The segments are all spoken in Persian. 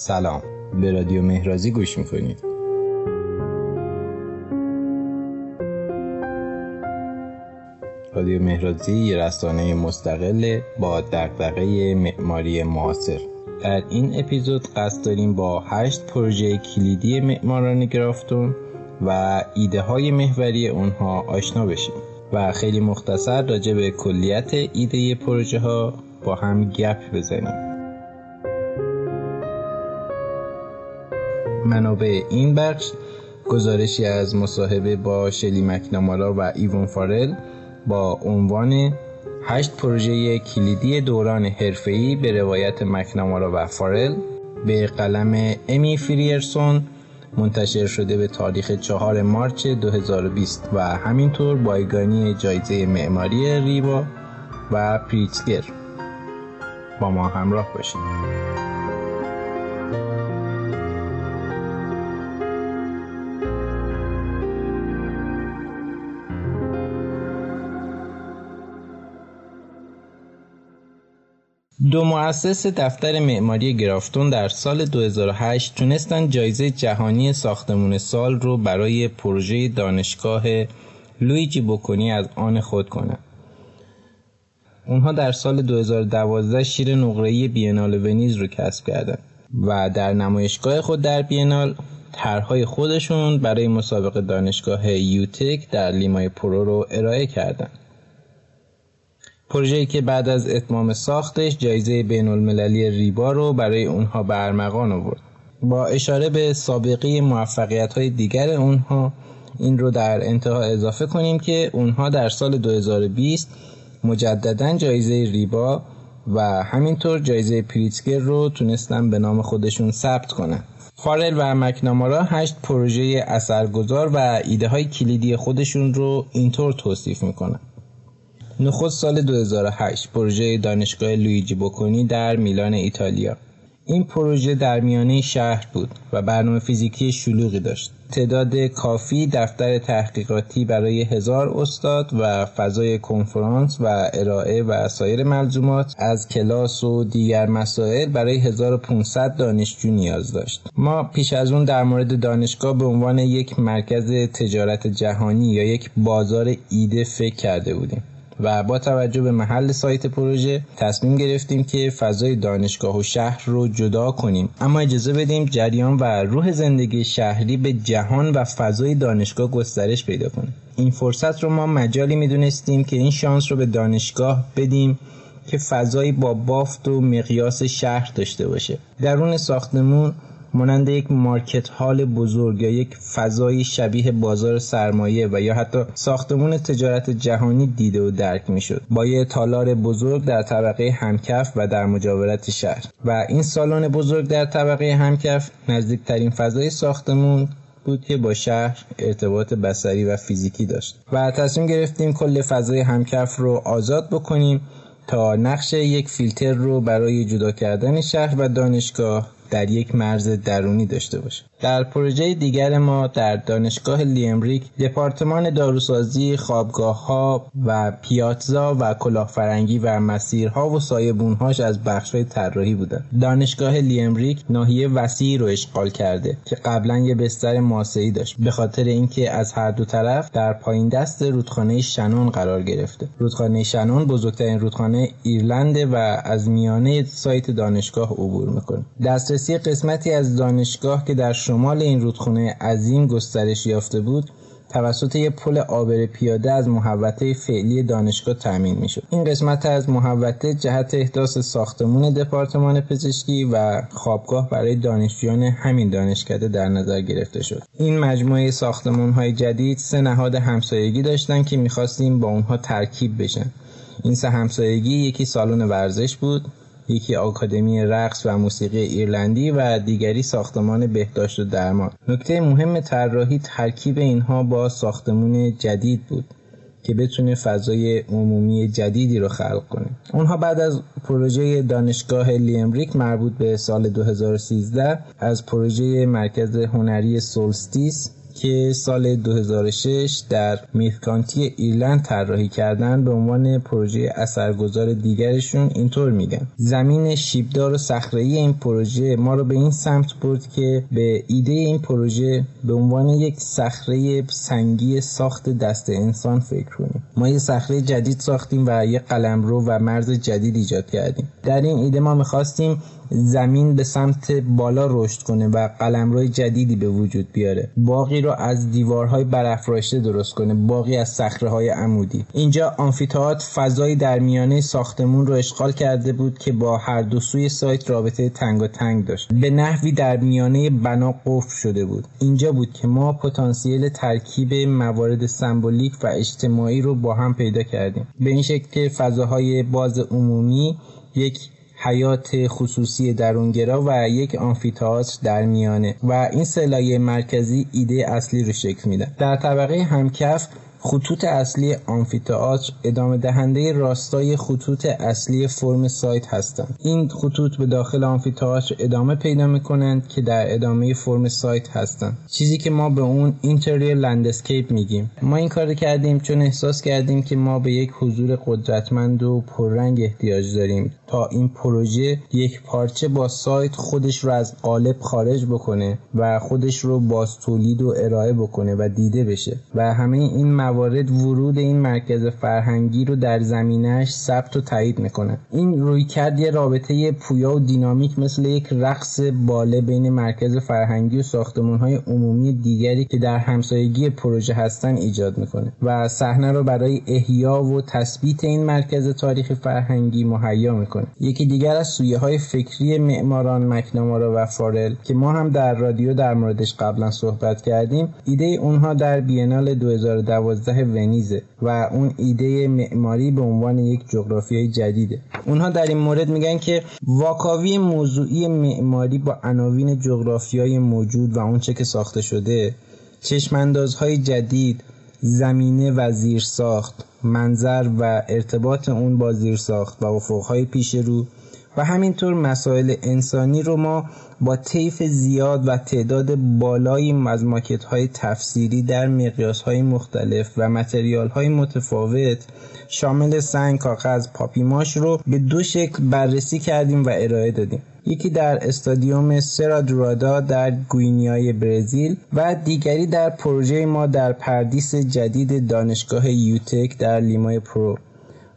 سلام. به رادیو مهرازی گوش می‌کنید. رادیو مهرازی یه رسانه مستقل با دقدقه معماری معاصر. در این اپیزود قصد داریم با هشت پروژه کلیدی معماران گرافتون و ایده های محوری اونها آشنا بشیم. و خیلی مختصر راجع به کلیت ایده پروژه ها با هم گپ بزنیم. منابع این بخش گزارشی از مصاحبه با شلی مکنامارا و ایوون فارل با عنوان هشت پروژه کلیدی دوران حرفه‌ای به روایت مکنامارا و فارل به قلم امی فریرسون منتشر شده به تاریخ 4 مارچ 2020 و همینطور بایگانی جایزه معماری ریبا و پریتزگر با ما همراه باشید. دو مؤسس دفتر معماری گرافتون در سال 2008 تونستن جایزه جهانی ساختمون سال رو برای پروژه دانشگاه لویجی بوکونی از آن خود کنند. اونها در سال 2012 شیر نقره‌ای بینال ونیز رو کسب کردند و در نمایشگاه خود در بینال طرحهای خودشون برای مسابقه دانشگاه یوتک در لیمای پرو رو ارائه کردند. پروژه‌ای که بعد از اتمام ساختش جایزه بین المللی ریبا رو برای اونها به ارمغان آورد. با اشاره به سابقه موفقیت های دیگر اونها این رو در انتها اضافه کنیم که اونها در سال 2020 مجددا جایزه ریبا و همینطور جایزه پریتزکر رو تونستن به نام خودشون ثبت کنن. فارل و مکنامارا هشت پروژه اثرگذار و ایده های کلیدی خودشون رو اینطور توصیف می‌کنن. نخست سال 2008 پروژه دانشگاه لویجی بوکونی در میلان ایتالیا این پروژه در میانه شهر بود و برنامه فیزیکی شلوغی داشت. تعداد کافی دفتر تحقیقاتی برای هزار استاد و فضای کنفرانس و ارائه و سایر ملزومات از کلاس و دیگر مسائل برای 1500 دانشجو نیاز داشت. ما پیش از اون در مورد دانشگاه به عنوان یک مرکز تجارت جهانی یا یک بازار ایده فکر کرده بودیم. و با توجه به محل سایت پروژه تصمیم گرفتیم که فضای دانشگاه و شهر رو جدا کنیم. اما اجازه بدیم جریان و روح زندگی شهری به جهان و فضای دانشگاه گسترش پیدا کنه. این فرصت رو ما مجالی می‌دونستیم که این شانس رو به دانشگاه بدیم که فضایی با بافت و مقیاس شهر داشته باشه. درون ساختمون مانند یک مارکت هال بزرگ یا یک فضای شبیه بازار سرمایه و یا حتی ساختمون تجارت جهانی دیده و درک می‌شد. با یه تالار بزرگ در طبقه همکف و در مجاورت شهر. و این سالن بزرگ در طبقه همکف نزدیکترین فضای ساختمون بود که با شهر ارتباط بسری و فیزیکی داشت. و تصمیم گرفتیم کل فضای همکف رو آزاد بکنیم تا نقش یک فیلتر رو برای جدا کردن شهر و دانشگاه در یک مرز درونی داشته باشه. در پروژه دیگر ما در دانشگاه لیمریک دپارتمان داروسازی خوابگاه ها و پیاتزا و کلاهفرنگی و مسیرها و سایبونهاش از بخش طراحی بودن دانشگاه لیمریک ناحیه وسیعی رو اشغال کرده که قبلا یه بستر ماسه‌ای داشت. به خاطر اینکه از هر دو طرف در پایین دست رودخانه شنون قرار گرفته. رودخانه شنون بزرگترین رودخانه ایرلنده و از میانه سایت دانشگاه عبور می‌کنه. دسترسی قسمتی از دانشگاه که در شمال این رودخانه عظیم گسترش یافته بود توسط یک پل آبر پیاده از محوطه فعلی دانشگاه تامین می‌شد. این قسمت از محوطه جهت احداث ساختمون دپارتمان پزشکی و خوابگاه برای دانشجویان همین دانشکده در نظر گرفته شد. این مجموعه ساختمون های جدید سه نهاد همسایگی داشتن که می‌خواستیم با اونها ترکیب بشن. این سه همسایگی یکی سالن ورزش بود یکی آکادمی رقص و موسیقی ایرلندی و دیگری ساختمان بهداشت و درمان. نکته مهم طراحی ترکیب اینها با ساختمون جدید بود که بتونه فضای عمومی جدیدی رو خلق کنه. اونها بعد از پروژه دانشگاه لیمریک مربوط به سال 2013 از پروژه مرکز هنری سولستیس که سال 2006 در میرکانتی ایرلند طراحی کردن به عنوان پروژه اثرگذار دیگرشون اینطور میگن. زمین شیبدار و صخره‌ای این پروژه ما رو به این سمت برد که به ایده این پروژه به عنوان یک صخره سنگی ساخت دست انسان فکر کنیم. ما یه صخره جدید ساختیم و یه قلمرو و مرز جدید ایجاد کردیم. در این ایده ما می‌خواستیم زمین به سمت بالا رشد کنه و قلمروی جدیدی به وجود بیاره. باقی رو از دیوارهای برافراشته درست کنه باقی از صخره های عمودی. اینجا آمفیتئاتر فضایی در میانه ساختمون رو اشغال کرده بود که با هر دو سوی سایت رابطه تنگ و تنگ داشت. به نحوی در میانه بنا قفل شده بود. اینجا بود که ما پتانسیل ترکیب موارد سمبولیک و اجتماعی رو با هم پیدا کردیم. به این شکل که فضاهای باز عمومی یک حیاط خصوصی درونگرا و یک آمفیتئاتر در میانه و این سه لایه مرکزی ایده اصلی رو شکل میده. در طبقه همکف خطوط اصلی آمفیتئاتر ادامه دهنده راستای خطوط اصلی فرم سایت هستند. این خطوط به داخل آمفیتئاتر ادامه پیدا می‌کنند که در ادامه فرم سایت هستند. چیزی که ما به اون interior landscape میگیم. ما این کار کردیم چون احساس کردیم که ما به یک حضور قدرتمند و پررنگ احتیاج داریم. تا این پروژه یک پارچه با سایت خودش رو از قالب خارج بکنه و خودش رو باز تولید و ارائه بکنه و دیده بشه. و همه این موارد ورود این مرکز فرهنگی رو در زمینش ثبت و تایید می‌کنه. این روی کرد یه رابطه پویا و دینامیک مثل یک رقص باله بین مرکز فرهنگی و ساختمان های عمومی دیگری که در همسایگی پروژه هستن ایجاد می‌کنه و صحنه رو برای احیا و تثبیت این مرکز تاریخی فرهنگی مهیا می‌کنه. یکی دیگر از سویه های فکری معماران مکنامارا و فارل که ما هم در رادیو در موردش قبلا صحبت کردیم ایده اونها در بینال 2012 ونیزه و اون ایده معماری به عنوان یک جغرافیای جدیده. اونها در این مورد میگن که واکاوی موضوعی معماری با عناوین جغرافیای موجود و اونچه که ساخته شده چشماندازهای جدید زمینه و زیر ساخت منظر و ارتباط اون با زیر ساخت و افقهای پیش رو و همینطور مسائل انسانی رو ما با طیف زیاد و تعداد بالایی از ماکت های تفسیری در مقیاس های مختلف و متریال های متفاوت شامل سنگ، کاغذ، پاپیه ماشه رو به دو شکل بررسی کردیم و ارائه دادیم. یکی در استادیوم سرا دورادا در گویانیای برزیل و دیگری در پروژه ما در پردیس جدید دانشگاه یوتک در لیمای پرو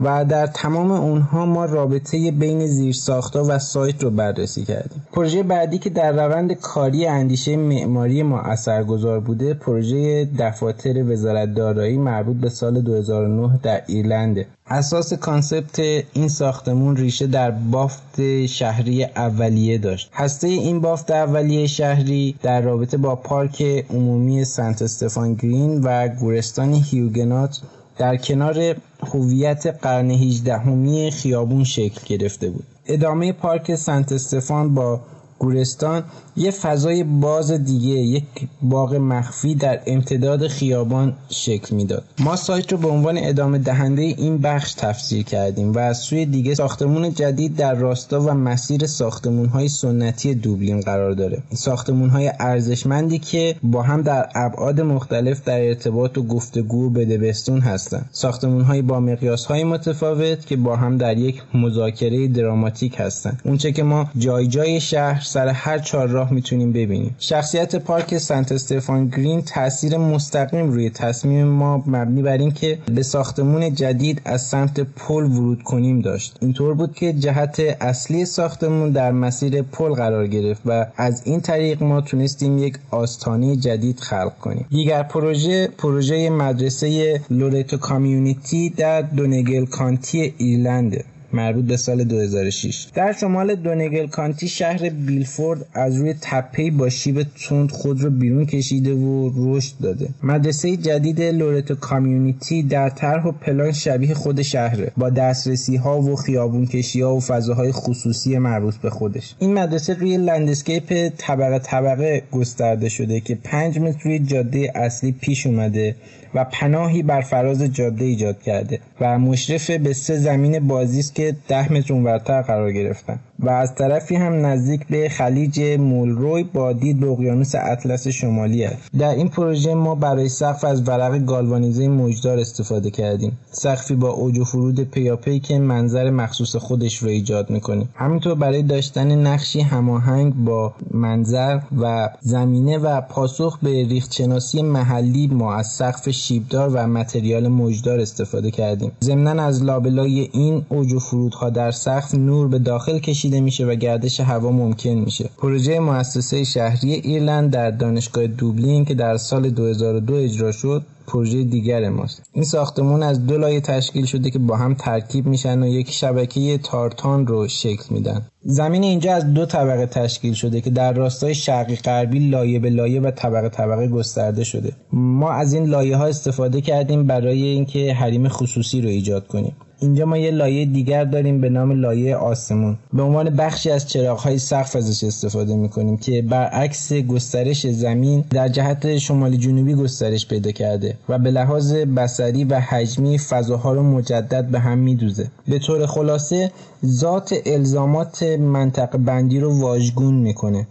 و در تمام اونها ما رابطه بین زیرساختها و سایت رو بررسی کردیم. پروژه بعدی که در روند کاری اندیشه معماری ما اثرگذار بوده پروژه دفاتر وزارت دارایی مربوط به سال 2009 در ایرلنده اساس concept این ساختمون ریشه در بافت شهری اولیه داشت. هسته این بافت اولیه شهری در رابطه با پارک عمومی سنت استفان گرین و گورستان هیوگنات در کنار هویت قرن 18 خیابون شکل گرفته بود. ادامه پارک سنت استفان با گورستان یه فضای باز دیگه یک باغ مخفی در امتداد خیابان شکل می‌داد. ما سایت رو به عنوان ادامه دهنده این بخش تفسیر کردیم و از سوی دیگه ساختمون جدید در راستا و مسیر ساختمون های سنتی دوبلین قرار داره. ساختمون های ارزشمندی که با هم در ابعاد مختلف در ارتباط و گفتگو بدبستون هستند ساختمون های با مقیاس های متفاوت که با هم در یک مذاکره دراماتیک هستند اونچه که ما جای جای شهر سر هر چهار راه می‌تونیم ببینیم. شخصیت پارک سنت استفان گرین تاثیر مستقیم روی تصمیم ما مبنی بر اینکه به ساختمون جدید از سمت پل ورود کنیم داشت. اینطور بود که جهت اصلی ساختمون در مسیر پل قرار گرفت و از این طریق ما تونستیم یک آستانه جدید خلق کنیم. دیگر پروژه پروژه مدرسه لورتو کامیونیتی در دونگل کانتی ایرلنده. مربوط به سال 2006 در شمال دونگل county شهر میلفورد از روی تپهی با شیب تند خود رو بیرون کشیده و رشد داده. مدرسه جدید لورتو community در طرح و پلان شبیه خود شهره با دسترسی ها و خیابون کشی ها و فضاهای خصوصی مربوط به خودش. این مدرسه روی landscape طبقه طبقه گسترده شده که 5 متر روی جاده اصلی پیش اومده. و پناهی بر فراز جاده ایجاد کرده و مشرف به سه زمین بازی است که ده متر اونورتر قرار گرفتن. و از طرفی هم نزدیک به خلیج مولروی با دید به اقیانوس اطلس شمالی است. در این پروژه ما برای سقف از ورق گالوانیزه موجدار استفاده کردیم. سقفی با اوج و فرود پیاپی که منظر مخصوص خودش رو ایجاد می‌کنه. همینطور برای داشتن نقشی هماهنگ با منظر و زمینه و پاسخ به ریختشناسی محلی ما از سقف شیبدار و متریال موجدار استفاده کردیم. ضمنا از لابلای این اوج و فرودها در سقف نور به داخل کشیده میشه و گردش هوا ممکن میشه. پروژه مؤسسه شهری ایرلند در دانشگاه دوبلین که در سال 2002 اجرا شد پروژه دیگر ماست. این ساختمون از دو لایه تشکیل شده که با هم ترکیب میشن و یک شبکه تارتان رو شکل میدن. زمین اینجا از دو طبقه تشکیل شده که در راستای شرقی غربی لایه به لایه و طبقه طبقه گسترده شده. ما از این لایه ها استفاده کردیم برای اینکه حریم خصوصی رو ایجاد کنیم. اینجا ما یه لایه دیگر داریم به نام لایه آسمون. به عنوان بخشی از چراغهای سقف ازش استفاده می‌کنیم که برعکس گسترش زمین در جهت شمالی جنوبی گسترش پیدا کرده و به لحاظ بسری و حجمی فضاها رو مجدد به هم میدوزه. به طور خلاصه ذات الزامات منطقه بندی رو واژگون می‌کنه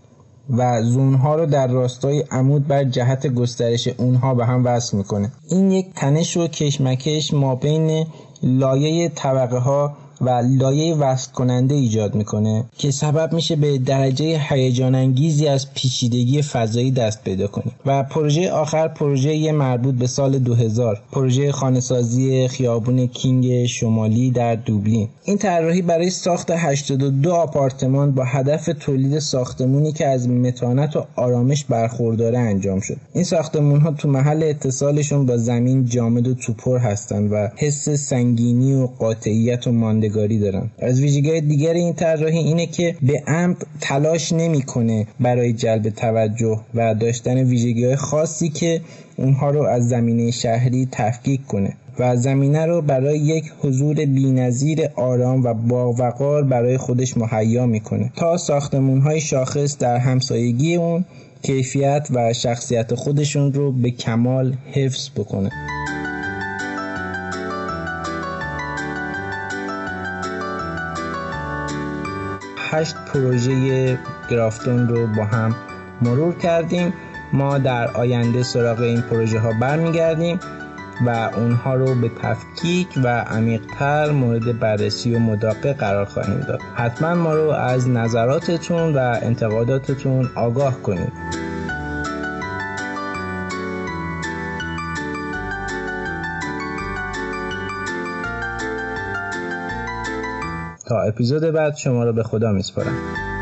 و زونها رو در راستای عمود بر جهت گسترش اونها به هم وصل می‌کنه. این یک تنش و کشمکش ما بین لایه طبقه ها و لایه وصل کننده ایجاد می‌کنه که سبب میشه به درجه هیجان انگیزی از پیچیدگی فضایی دست پیدا کنیم. و پروژه آخر پروژه مربوط به سال 2000 پروژه خانهسازی خیابون کینگ شمالی در دوبلین. این طراحی برای ساخت 82 آپارتمان با هدف تولید ساختمونی که از متانت و آرامش برخورداره انجام شد. این ساختمون ها تو محل اتصالشون با زمین جامد و توپر هستند و حس سنگینی و قاطعیت و مانده دارن از ویژگی دیگر این طراحی اینه که به عمد تلاش نمی‌کنه برای جلب توجه و داشتن ویژگی های خاصی که اونها رو از زمینه شهری تفکیک کنه و زمینه رو برای یک حضور بینظیر آرام و باوقار برای خودش مهیا می‌کنه تا ساختمون های شاخص در همسایگی اون کیفیت و شخصیت خودشون رو به کمال حفظ بکنه. هشت پروژه گرافتون رو با هم مرور کردیم. ما در آینده سراغ این پروژه ها برمیگردیم و اونها رو به تفکیک و عمیقتر مورد بررسی و مداقه قرار خواهیم داد. حتما ما رو از نظراتتون و انتقاداتتون آگاه کنید. تا اپیزود بعد شما رو به خدا میسپارم.